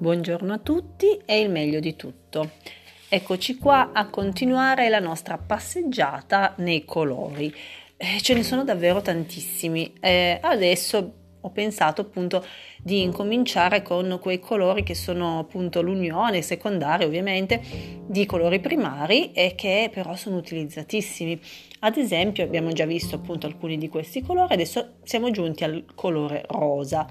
Buongiorno a tutti e il meglio di tutto. Eccoci qua a continuare la nostra passeggiata nei colori. Eh, ce ne sono davvero tantissimi. Eh, adesso ho pensato appunto di incominciare con quei colori che sono appunto l'unione secondaria ovviamente di colori primari e che però sono utilizzatissimi. Ad esempio abbiamo già visto appunto alcuni di questi colori, adesso siamo giunti al colore rosa.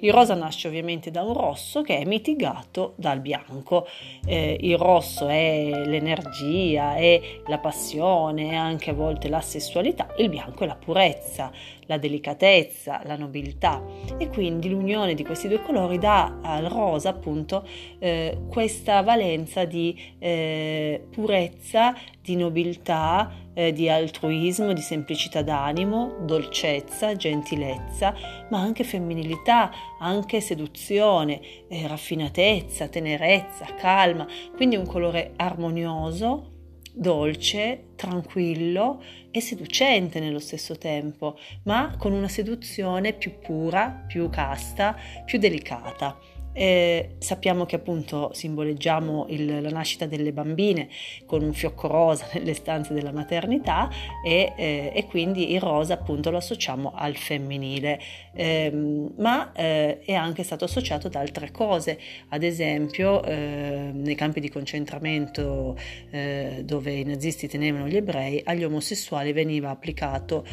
Il rosa nasce ovviamente da un rosso che è mitigato dal bianco. Eh, il rosso è l'energia, è la passione, è anche a volte la sessualità, il bianco è la purezza, la delicatezza, la nobiltà e quindi l'unione di questi due colori dà al rosa appunto eh, questa valenza di eh, purezza, di nobiltà, eh, di altruismo, di semplicità d'animo, dolcezza, gentilezza, ma anche femminilità, anche seduzione, eh, raffinatezza, tenerezza, calma, quindi un colore armonioso, dolce, tranquillo e seducente nello stesso tempo, ma con una seduzione più pura, più casta, più delicata. Eh, sappiamo che appunto simboleggiamo il, la nascita delle bambine con un fiocco rosa nelle stanze della maternità e, eh, e quindi il rosa appunto lo associamo al femminile, eh, ma è anche stato associato ad altre cose, ad esempio eh, nei campi di concentramento eh, dove i nazisti tenevano gli ebrei, agli omosessuali veniva applicato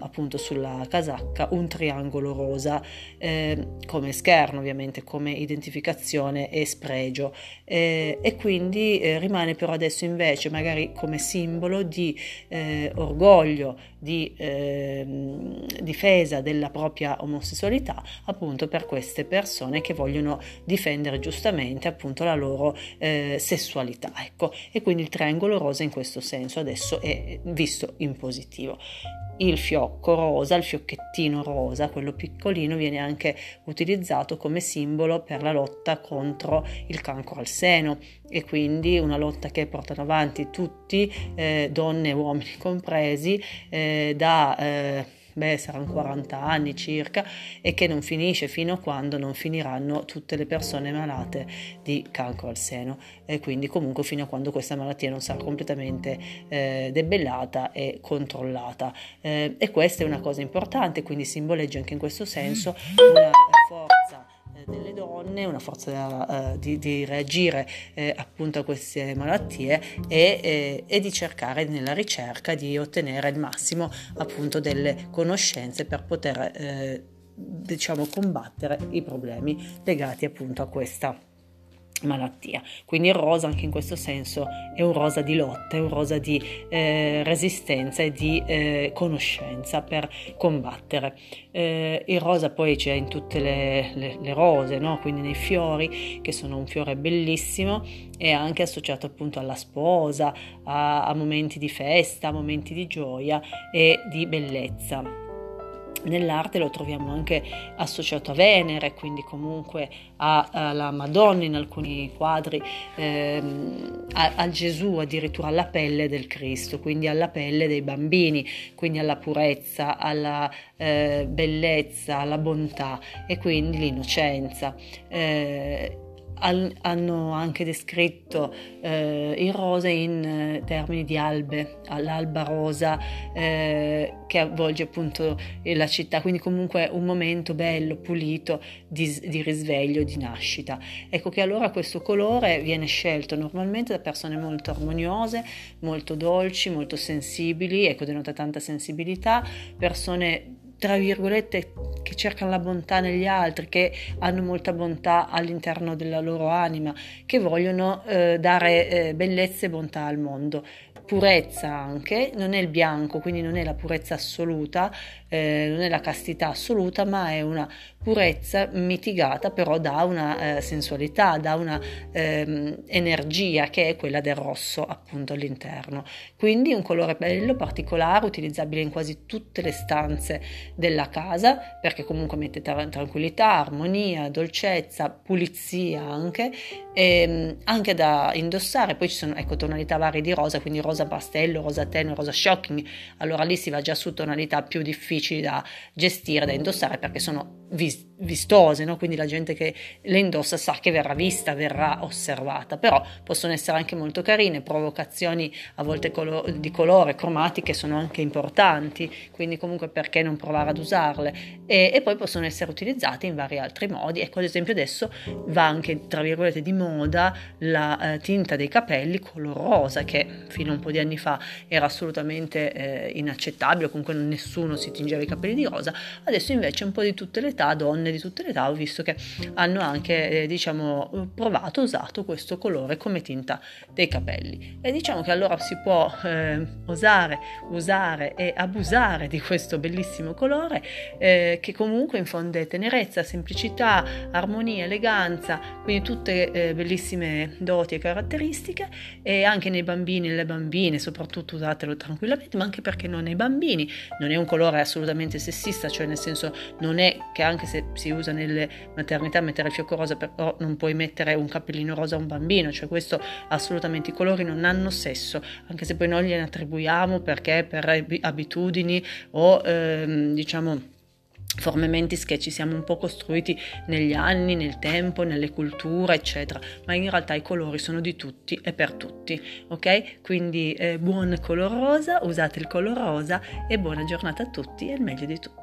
appunto sulla casacca un triangolo rosa come scherno ovviamente come identificazione e spregio. Eh, e quindi eh, rimane però adesso invece magari come simbolo di eh, orgoglio, di ehm, difesa della propria omosessualità appunto per queste persone che vogliono difendere giustamente appunto la loro eh, sessualità ecco. E quindi il triangolo rosa in questo senso adesso è visto in positivo il fiocco rosa, il fiocchettino rosa, quello piccolino, viene anche utilizzato come simbolo per la lotta contro il cancro al seno. E quindi una lotta che portano avanti tutti, eh, donne e uomini compresi, eh, da... Eh, beh, saranno 40 anni circa, e che non finisce fino a quando non finiranno tutte le persone malate di cancro al seno. E quindi comunque fino a quando questa malattia non sarà completamente eh, debellata e controllata. Eh, e questa è una cosa importante, quindi simboleggia anche in questo senso una forza delle donne, una forza uh, di, di, reagire eh, appunto a queste malattie e, eh, e, di cercare nella ricerca di ottenere il massimo appunto delle conoscenze per poter eh, diciamo combattere i problemi legati appunto a questa malattia. Quindi il rosa anche in questo senso è un rosa di lotta, è un rosa di eh, resistenza e di eh, conoscenza per combattere. Eh, il rosa poi c'è in tutte le, le, le rose, no? quindi nei fiori, che sono un fiore bellissimo e anche associato appunto alla sposa, a, a momenti di festa, a momenti di gioia e di bellezza. Nell'arte lo troviamo anche associato a Venere, quindi comunque alla Madonna in alcuni quadri, ehm, a, Gesù addirittura alla pelle del Cristo, quindi alla pelle dei bambini, quindi alla purezza, alla eh, bellezza, alla bontà e quindi l'innocenza. Eh, hanno anche descritto eh, il rosa in eh, termini di albe, l'alba rosa eh, che avvolge appunto la città, quindi comunque un momento bello, pulito di, di, risveglio, di nascita. Ecco che allora questo colore viene scelto normalmente da persone molto armoniose, molto dolci, molto sensibili, ecco denota tanta sensibilità, persone tra virgolette, che cercano la bontà negli altri, che hanno molta bontà all'interno della loro anima, che vogliono eh, dare eh, bellezza e bontà al mondo. Purezza anche, non è il bianco, quindi non è la purezza assoluta, eh, non è la castità assoluta, ma è una purezza mitigata però da una eh, sensualità, da una ehm, energia che è quella del rosso appunto all'interno. Quindi un colore bello, particolare, utilizzabile in quasi tutte le stanze della casa perché comunque mette tra- tranquillità, armonia, dolcezza, pulizia anche, e, ehm, anche da indossare. Poi ci sono ecco, tonalità varie di rosa, quindi rosa pastello, rosa tenue, rosa shocking, allora lì si va già su tonalità più difficili da gestire, da indossare perché sono vis- vistose, no? quindi la gente che le indossa sa che verrà vista, verrà osservata, però possono essere anche molto carine, provocazioni a volte colo- di colore, cromatiche sono anche importanti, quindi comunque perché non provare ad usarle? E, e poi possono essere utilizzate in vari altri modi, ecco ad esempio adesso va anche tra virgolette di moda la eh, tinta dei capelli color rosa che fino a un po' di anni fa era assolutamente eh, inaccettabile, comunque nessuno si tingeva i capelli di rosa, adesso invece un po' di tutte le età, donne di tutte le età, ho visto che hanno anche, eh, diciamo, provato, usato questo colore come tinta dei capelli. E diciamo che allora si può eh, osare, usare e abusare di questo bellissimo colore eh, che comunque infonde tenerezza, semplicità, armonia, eleganza, quindi tutte eh, bellissime doti e caratteristiche e anche nei bambini e le bambine, soprattutto usatelo tranquillamente, ma anche perché non nei bambini, non è un colore assolutamente sessista, cioè nel senso non è che anche se si usa nelle maternità mettere il fiocco rosa, però non puoi mettere un cappellino rosa a un bambino, cioè questo assolutamente i colori non hanno sesso, anche se poi noi gliene attribuiamo perché per abitudini o ehm, diciamo forme mentis che ci siamo un po' costruiti negli anni, nel tempo, nelle culture, eccetera, ma in realtà i colori sono di tutti e per tutti, ok? Quindi eh, buon color rosa, usate il color rosa e buona giornata a tutti e il meglio di tutto.